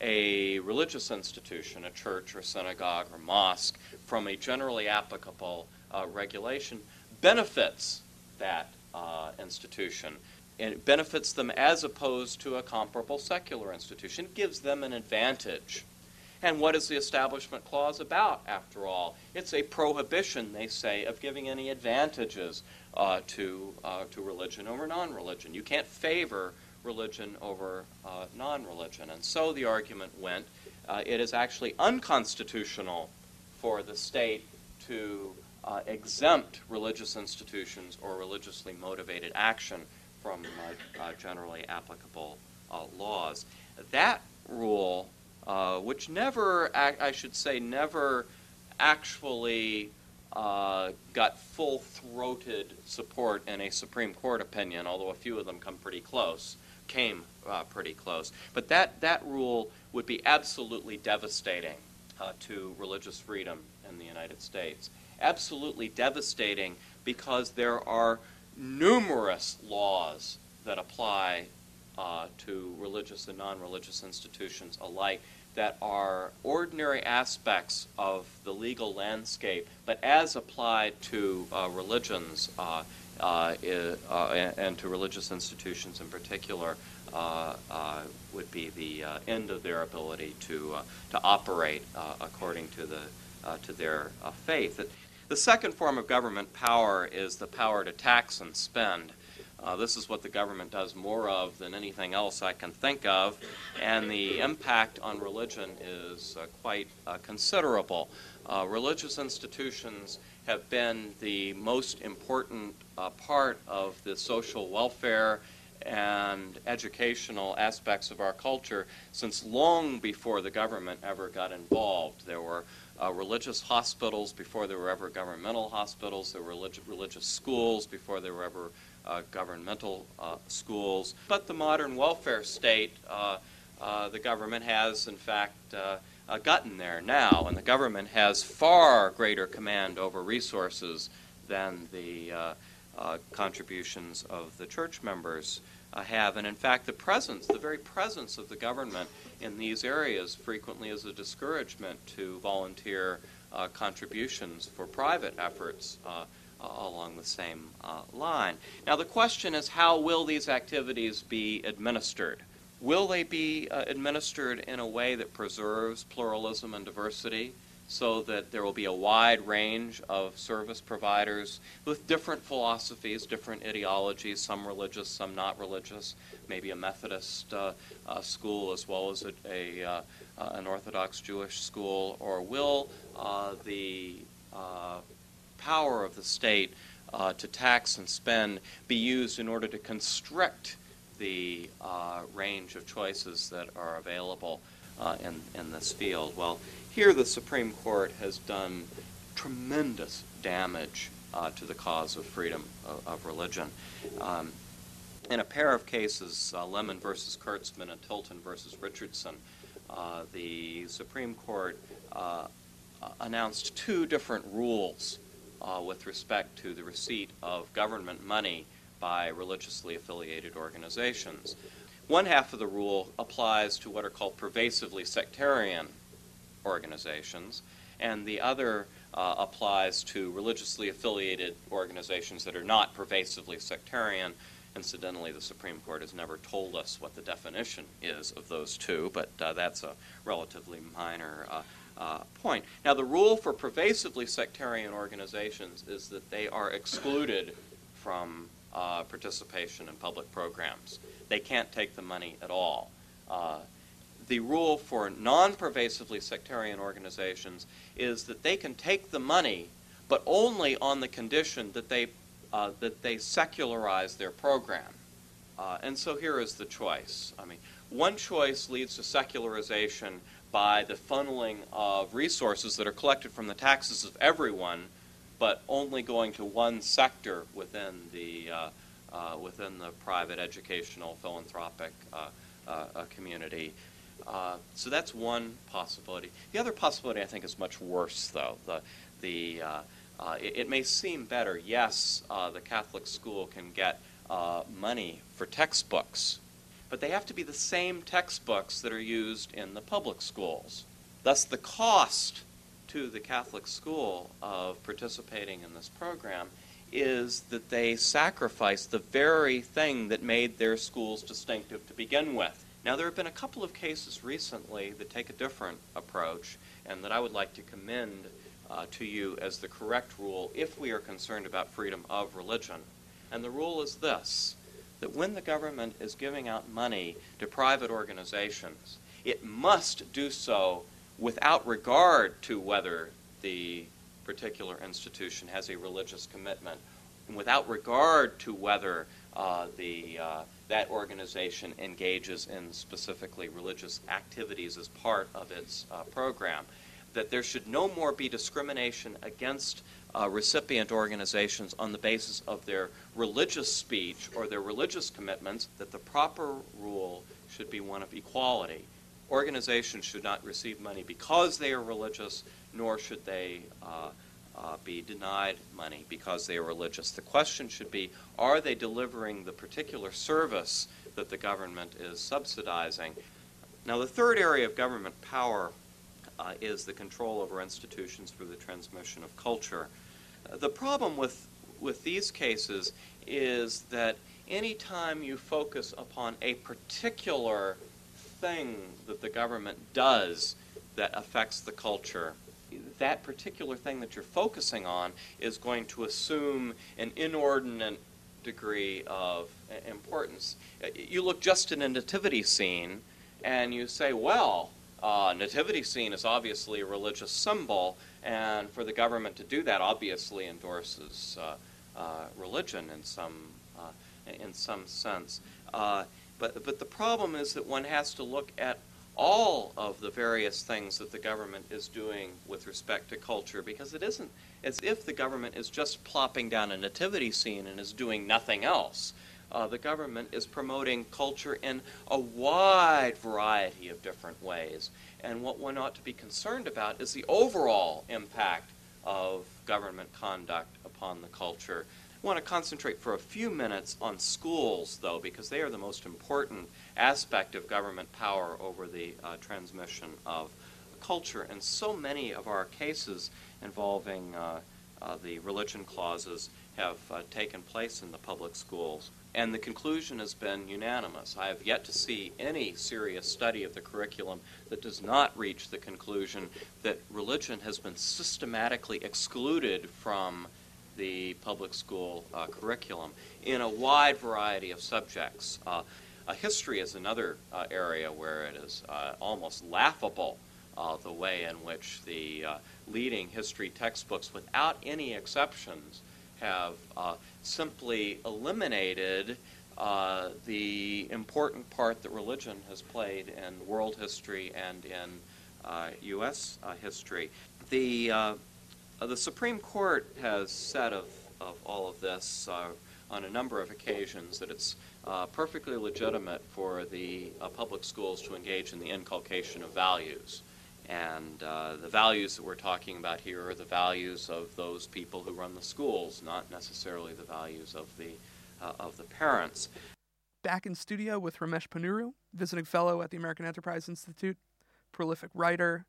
a religious institution, a church or synagogue or mosque, from a generally applicable uh, regulation benefits that uh, institution. And it benefits them as opposed to a comparable secular institution. It gives them an advantage. And what is the Establishment Clause about, after all? It's a prohibition, they say, of giving any advantages uh, to, uh, to religion over non religion. You can't favor religion over uh, non religion. And so the argument went uh, it is actually unconstitutional for the state to uh, exempt religious institutions or religiously motivated action from uh, uh, generally applicable uh, laws. That rule, uh, which never, I should say, never actually uh, got full throated support in a Supreme Court opinion, although a few of them come pretty close, came pretty close. But that, that rule would be absolutely devastating to religious freedom in the United States absolutely devastating because there are numerous laws that apply uh, to religious and non religious institutions alike that are ordinary aspects of the legal landscape, but as applied to uh, religions uh, uh, uh and to religious institutions in particular, uh, would be the end of their ability to, to operate according to, the, to their faith. The second form of government power is the power to tax and spend. Uh, this is what the government does more of than anything else I can think of, and the impact on religion is uh, quite uh, considerable. Uh, religious institutions have been the most important uh, part of the social welfare and educational aspects of our culture since long before the government ever got involved. There were uh, religious hospitals before there were ever governmental hospitals. There were relig- religious schools before there were ever uh, governmental uh, schools. But the modern welfare state, uh, uh, the government has, in fact, uh, gotten there now, and the government has far greater command over resources than the contributions of the church members uh, have. And in fact, the presence, the very presence of the government in these areas frequently is a discouragement to volunteer uh, contributions for private efforts uh, along the same uh, line. Now, the question is how will these activities be administered? Will they be uh, administered in a way that preserves pluralism and diversity? So that there will be a wide range of service providers with different philosophies, different ideologies, some religious, some not religious, maybe a Methodist uh, uh, school as well as a, a uh, an Orthodox Jewish school, or will uh, the uh, power of the state to tax and spend be used in order to constrict the range of choices that are available in, in this field? Well, here, the Supreme Court has done tremendous damage uh, to the cause of freedom of, of religion. Um, in a pair of cases, uh, Lemon versus Kurtzman and Tilton versus Richardson, uh, the Supreme Court uh, announced two different rules uh, with respect to the receipt of government money by religiously affiliated organizations. One half of the rule applies to what are called pervasively sectarian organizations, and the other uh, applies to religiously affiliated organizations that are not pervasively sectarian. Incidentally, the Supreme Court has never told us what the definition is of those two, but uh, that's a relatively minor uh, uh point. Now, the rule for pervasively sectarian organizations is that they are excluded from uh, participation in public programs. They can't take the money at all. Uh, the rule for non pervasively sectarian organizations is that they can take the money, but only on the condition that they uh, that they secularize their program. Uh, and so here is the choice. I mean, one choice leads to secularization by the funneling of resources that are collected from the taxes of everyone, but only going to one sector within the uh, uh, within the private educational philanthropic uh, uh, uh so that's one possibility. The other possibility, I think, is much worse, though. The the it, it, may seem better. Yes, the Catholic school can get money for textbooks but they have to be the same textbooks that are used in the public schools. Thus, the cost to the Catholic school of participating in this program is that they sacrifice the very thing that made their schools distinctive to begin with. Now, there have been a couple of cases recently that take a different approach and that I would like to commend uh, to you as the correct rule if we are concerned about freedom of religion. And the rule is this that when the government is giving out money to private organizations, it must do so without regard to whether the particular institution has a religious commitment, and without regard to whether uh, the, uh, that organization engages in specifically religious activities as part of its uh, program. That there should no more be discrimination against uh, recipient organizations on the basis of their religious speech or their religious commitments, that the proper rule should be one of equality. Organizations should not receive money because they are religious, nor should they uh, be denied money because they are religious. The question should be are they delivering the particular service that the government is subsidizing? Now, the third area of government power uh, is the control over institutions for the transmission of culture. Uh, the problem with, with these cases is that any time you focus upon a particular thing that the government does that affects the culture, that particular thing that you're focusing on is going to assume an inordinate degree of importance. Uh, you look just at a nativity scene and you say, well, uh, nativity scene is obviously a religious symbol, and for the government to do that obviously endorses uh, uh, religion in some, uh, in some sense. Uh, but, but the problem is that one has to look at all of the various things that the government is doing with respect to culture because it isn't as if the government is just plopping down a nativity scene and is doing nothing else uh, the government is promoting culture in a wide variety of different ways. And what one ought to be concerned about is the overall impact of government conduct upon the culture. I want to concentrate for a few minutes on schools, though, because they are the most important aspect of government power over the uh, transmission of culture. And so many of our cases involving uh, uh, the religion clauses have uh, taken place in the public schools. And the conclusion has been unanimous. I have yet to see any serious study of the curriculum that does not reach the conclusion that religion has been systematically excluded from the public school uh, curriculum in a wide variety of subjects. Uh, history is another uh, area where it is uh, almost laughable uh, the way in which the uh, leading history textbooks, without any exceptions, have uh, simply eliminated uh, the important part that religion has played in world history and in U.S. Uh, uh, history. The, uh, the Supreme Court has said of, of all of this on a number of occasions that it's uh, perfectly legitimate for the uh, public schools to engage in the inculcation of values. And uh, the values that we're talking about here are the values of those people who run the schools, not necessarily the values of the, uh, of the parents. Back in studio with Ramesh Ponnuru, visiting fellow at the American Enterprise Institute, prolific writer,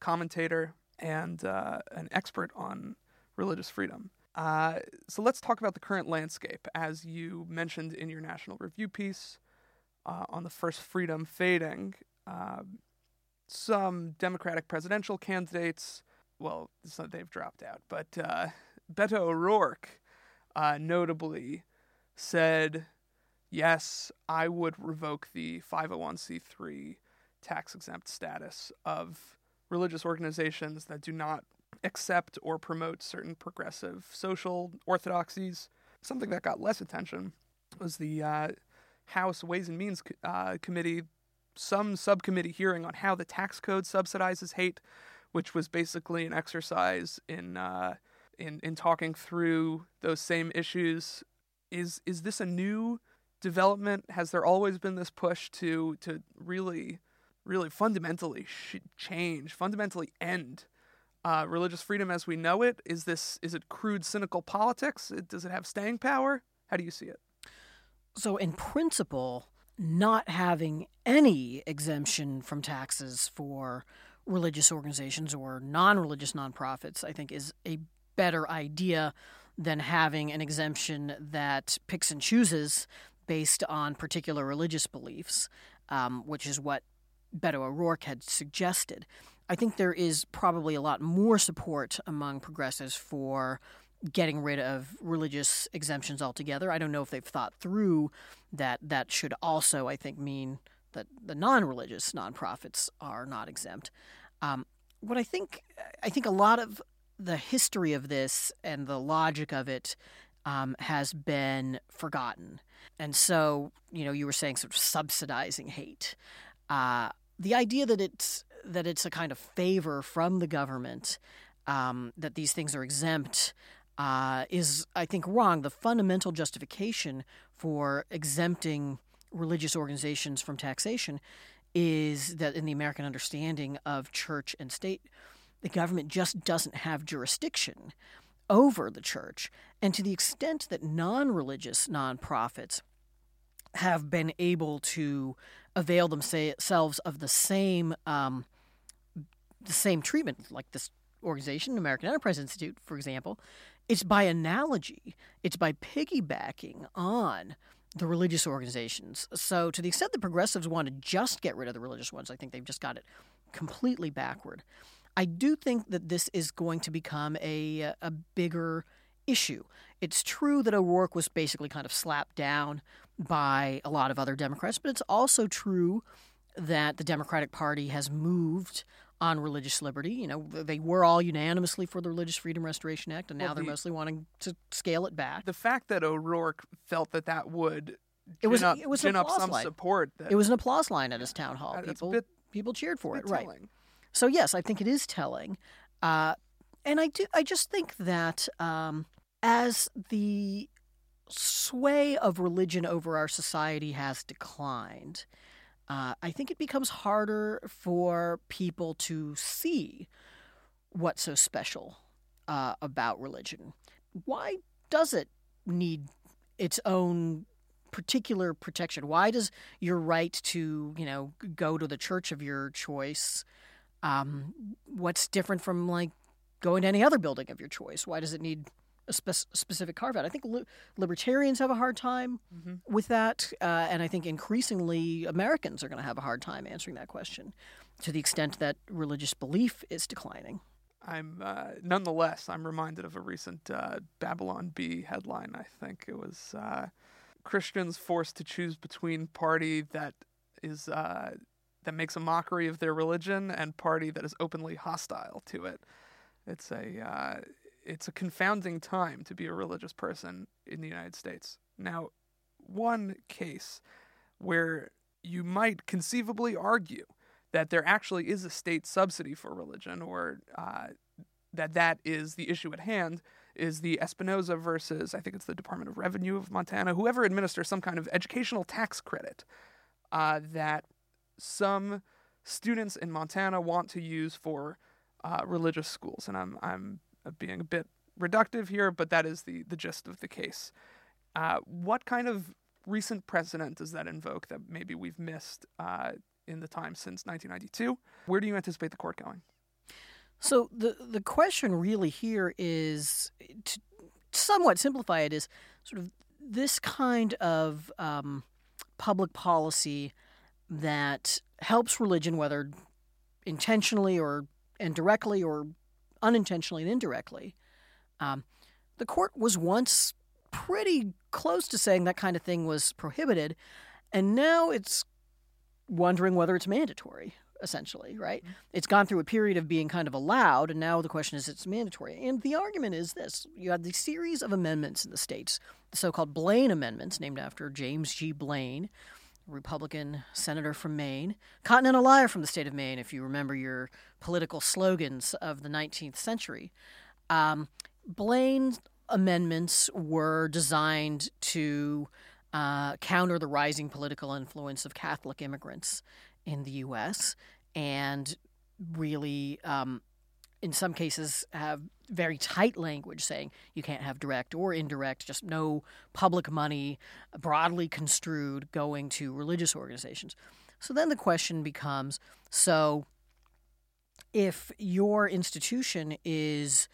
commentator, and uh, an expert on religious freedom. Uh, so let's talk about the current landscape. As you mentioned in your National Review piece uh, on the first freedom fading, uh, some Democratic presidential candidates, well, they've dropped out, but uh, Beto O'Rourke uh, notably said, yes, I would revoke the 501c3 tax exempt status of religious organizations that do not accept or promote certain progressive social orthodoxies. something that got less attention was the uh, House Ways and Means uh, Committee, some subcommittee hearing on how the tax code subsidizes hate, which was basically an exercise in uh, in in talking through those same issues. Is is this a new development? Has there always been this push to to really, really fundamentally sh- change, fundamentally end uh, religious freedom as we know it? Is this is it crude, cynical politics? Does it have staying power? How do you see it? So, in principle, not having any exemption from taxes for religious organizations or non-religious nonprofits, I think, is a better idea than having an exemption that picks and chooses based on particular religious beliefs, um, which is what Beto O'Rourke had suggested. I think there is probably a lot more support among progressives for getting rid of religious exemptions altogether. I don't know if they've thought through that that should also, I think, mean that the non-religious nonprofits are not exempt. Um, what I think, I think a lot of the history of this and the logic of it um, has been forgotten. And so, you know, you were saying sort of subsidizing hate. Uh, the idea that it's that it's a kind of favor from the government um, that these things are exempt uh, is, I think, wrong. The fundamental justification for exempting religious organizations from taxation is that in the American understanding of church and state, the government just doesn't have jurisdiction over the church. And to the extent that non religious nonprofits have been able to avail themselves of the same um, the same treatment, like this organization, American Enterprise Institute, for example, it's by analogy, it's by piggybacking on the religious organizations. So, to the extent that progressives want to just get rid of the religious ones, I think they've just got it completely backward. I do think that this is going to become a, a bigger issue. It's true that O'Rourke was basically kind of slapped down by a lot of other Democrats, but it's also true that the Democratic Party has moved on religious liberty. You know, they were all unanimously for the Religious Freedom Restoration Act, and now well, the, they're mostly wanting to scale it back. The fact that O'Rourke felt that that would it was up, it was up some line. support. That, it was an applause line at his town hall. People bit, people cheered for it. Telling. Right. So yes, I think it is telling, uh, and I do. I just think that um, as the sway of religion over our society has declined, uh, I think it becomes harder for people to see what's so special uh, about religion. Why does it need its own particular protection? Why does your right to, you know, go to the church of your choice? Um, what's different from like going to any other building of your choice? Why does it need a spe- specific carve out. I think li- libertarians have a hard time mm-hmm. with that, uh, and I think increasingly Americans are going to have a hard time answering that question to the extent that religious belief is declining. I'm uh, nonetheless I'm reminded of a recent uh, Babylon Bee headline. I think it was uh, Christians forced to choose between party that is uh, that makes a mockery of their religion and party that is openly hostile to it. It's a uh, it's a confounding time to be a religious person in the United States. Now, one case where you might conceivably argue that there actually is a state subsidy for religion or uh, that that is the issue at hand is the Espinoza versus I think it's the Department of Revenue of Montana, whoever administers some kind of educational tax credit uh, that some students in Montana want to use for uh, religious schools, and I'm I'm being a bit reductive here, but that is the, the gist of the case. Uh, what kind of recent precedent does that invoke that maybe we've missed uh, in the time since 1992? Where do you anticipate the court going? So the the question really here is to somewhat simplify it is sort of this kind of um, public policy that helps religion, whether intentionally or indirectly or unintentionally and indirectly. Um, the court was once pretty close to saying that kind of thing was prohibited, and now it's wondering whether it's mandatory. essentially, right? It's gone through a period of being kind of allowed, and now the question is it's mandatory. And the argument is this you have the series of amendments in the states, the so called Blaine Amendments, named after James G. Blaine. Republican senator from Maine, Continental Liar from the state of Maine, if you remember your political slogans of the 19th century. Um, Blaine's amendments were designed to uh, counter the rising political influence of Catholic immigrants in the U.S. and really, um, in some cases, have very tight language saying you can't have direct or indirect, just no public money broadly construed going to religious organizations. So then the question becomes so if your institution is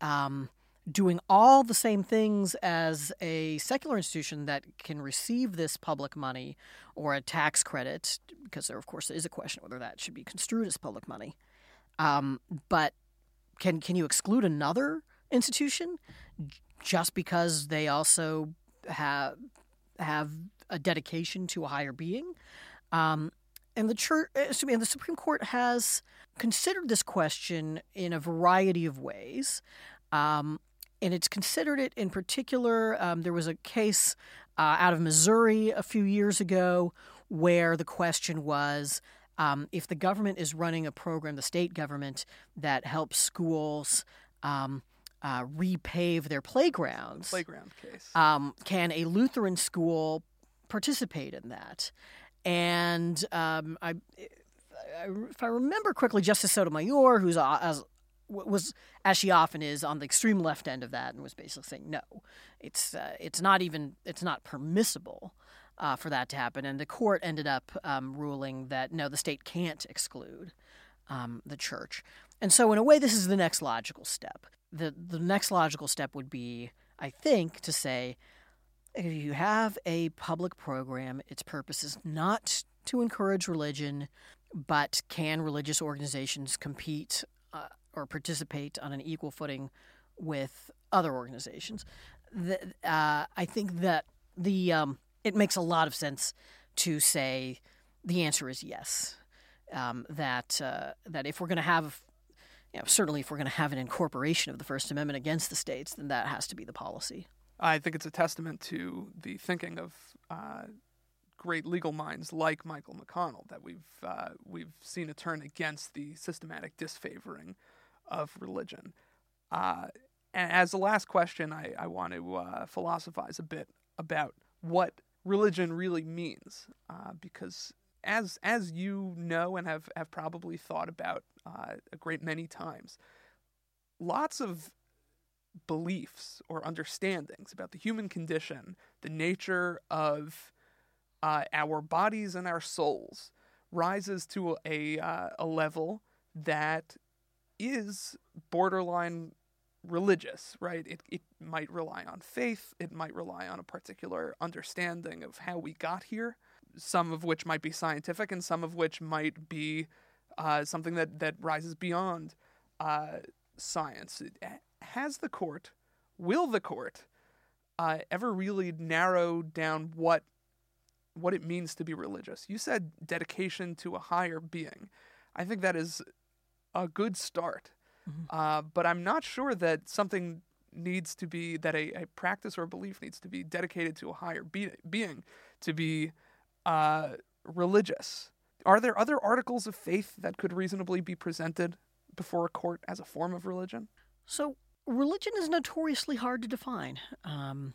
um, doing all the same things as a secular institution that can receive this public money or a tax credit, because there, of course, is a question whether that should be construed as public money. Um, but can can you exclude another institution just because they also have have a dedication to a higher being? Um, and the church, excuse me, and the Supreme Court has considered this question in a variety of ways. Um, and it's considered it in particular. Um, there was a case uh, out of Missouri a few years ago where the question was um, if the government is running a program, the state government, that helps schools um, uh, repave their playgrounds. Playground case. Um, can a Lutheran school participate in that? And um, I, if I remember correctly, Justice Sotomayor, who's as was as she often is on the extreme left end of that and was basically saying no it's uh, it's not even it's not permissible uh, for that to happen. And the court ended up um, ruling that no the state can't exclude um, the church. And so in a way this is the next logical step. The the next logical step would be i think to say if you have a public program its purpose is not to encourage religion but can religious organizations compete uh, or participate on an equal footing with other organizations. The, uh, I think that the um, it makes a lot of sense to say the answer is yes. Um, that uh, that if we're going to have you know, certainly if we're going to have an incorporation of the First Amendment against the states, then that has to be the policy. I think it's a testament to the thinking of uh, great legal minds like Michael McConnell that we've uh, we've seen a turn against the systematic disfavoring of religion. Uh, and as the last question, I, I want to uh, philosophize a bit about what religion really means, uh, because as as you know and have, have probably thought about uh, a great many times, lots of beliefs or understandings about the human condition, the nature of uh, our bodies and our souls, rises to a uh, a level that is borderline religious, right? It, it might rely on faith, it might rely on a particular understanding of how we got here, some of which might be scientific and some of which might be uh, something that, that rises beyond uh, science. Has the court, will the court, uh, ever really narrow down what what it means to be religious? You said dedication to a higher being. I think that is a good start. Mm-hmm. Uh, but I'm not sure that something needs to be that a, a practice or a belief needs to be dedicated to a higher be- being to be uh, religious. Are there other articles of faith that could reasonably be presented before a court as a form of religion? So, religion is notoriously hard to define. Um,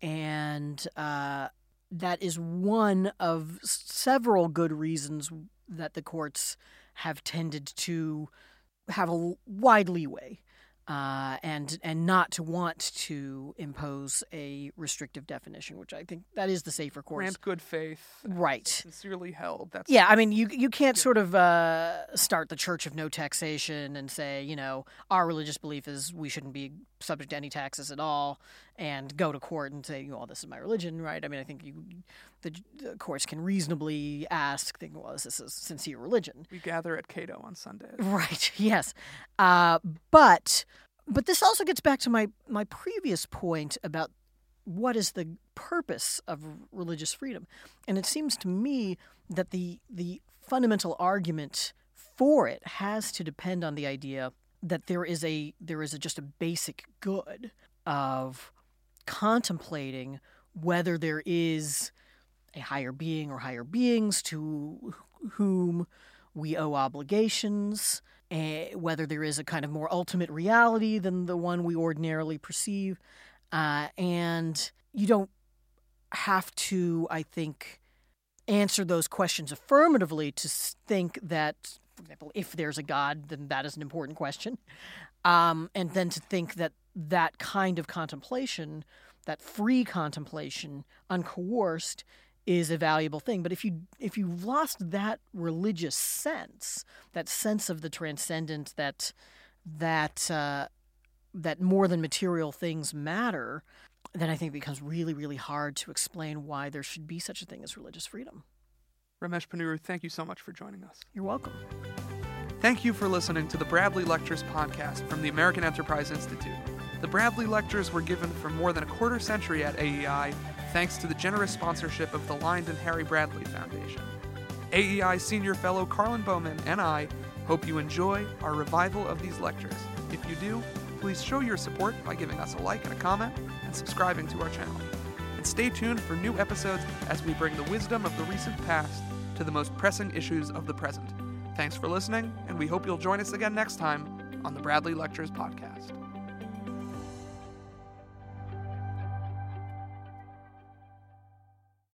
and uh, that is one of several good reasons that the courts have tended to have a wide leeway uh, and and not to want to impose a restrictive definition, which I think that is the safer course. Grant good faith, right? Sincerely held. That's yeah. I mean, you you can't sort of uh, start the Church of No Taxation and say, you know, our religious belief is we shouldn't be subject to any taxes at all, and go to court and say, well, this is my religion, right? I mean, I think you, the, the courts can reasonably ask, think, well, is this a sincere religion? We gather at Cato on Sundays, right? Yes, uh, but but this also gets back to my my previous point about what is the purpose of religious freedom, and it seems to me that the the fundamental argument for it has to depend on the idea that there is a there is a, just a basic good of contemplating whether there is a higher being or higher beings to whom we owe obligations, uh, whether there is a kind of more ultimate reality than the one we ordinarily perceive. Uh, and you don't have to, I think, answer those questions affirmatively to think that, for example, if there's a God, then that is an important question. Um, and then to think that that kind of contemplation, that free contemplation, uncoerced, is a valuable thing. But if you if you've lost that religious sense, that sense of the transcendent, that that uh, that more than material things matter, then I think it becomes really, really hard to explain why there should be such a thing as religious freedom. Ramesh Ponnuru, thank you so much for joining us. You're welcome. Thank you for listening to the Bradley Lectures podcast from the American Enterprise Institute. The Bradley Lectures were given for more than a quarter century at AEI thanks to the generous sponsorship of the Lynde and Harry Bradley Foundation. AEI Senior Fellow Karlyn Bowman and I hope you enjoy our revival of these lectures. If you do, please show your support by giving us a like and a comment and subscribing to our channel. And stay tuned for new episodes as we bring the wisdom of the recent past to the most pressing issues of the present. Thanks for listening, and we hope you'll join us again next time on the Bradley Lectures podcast.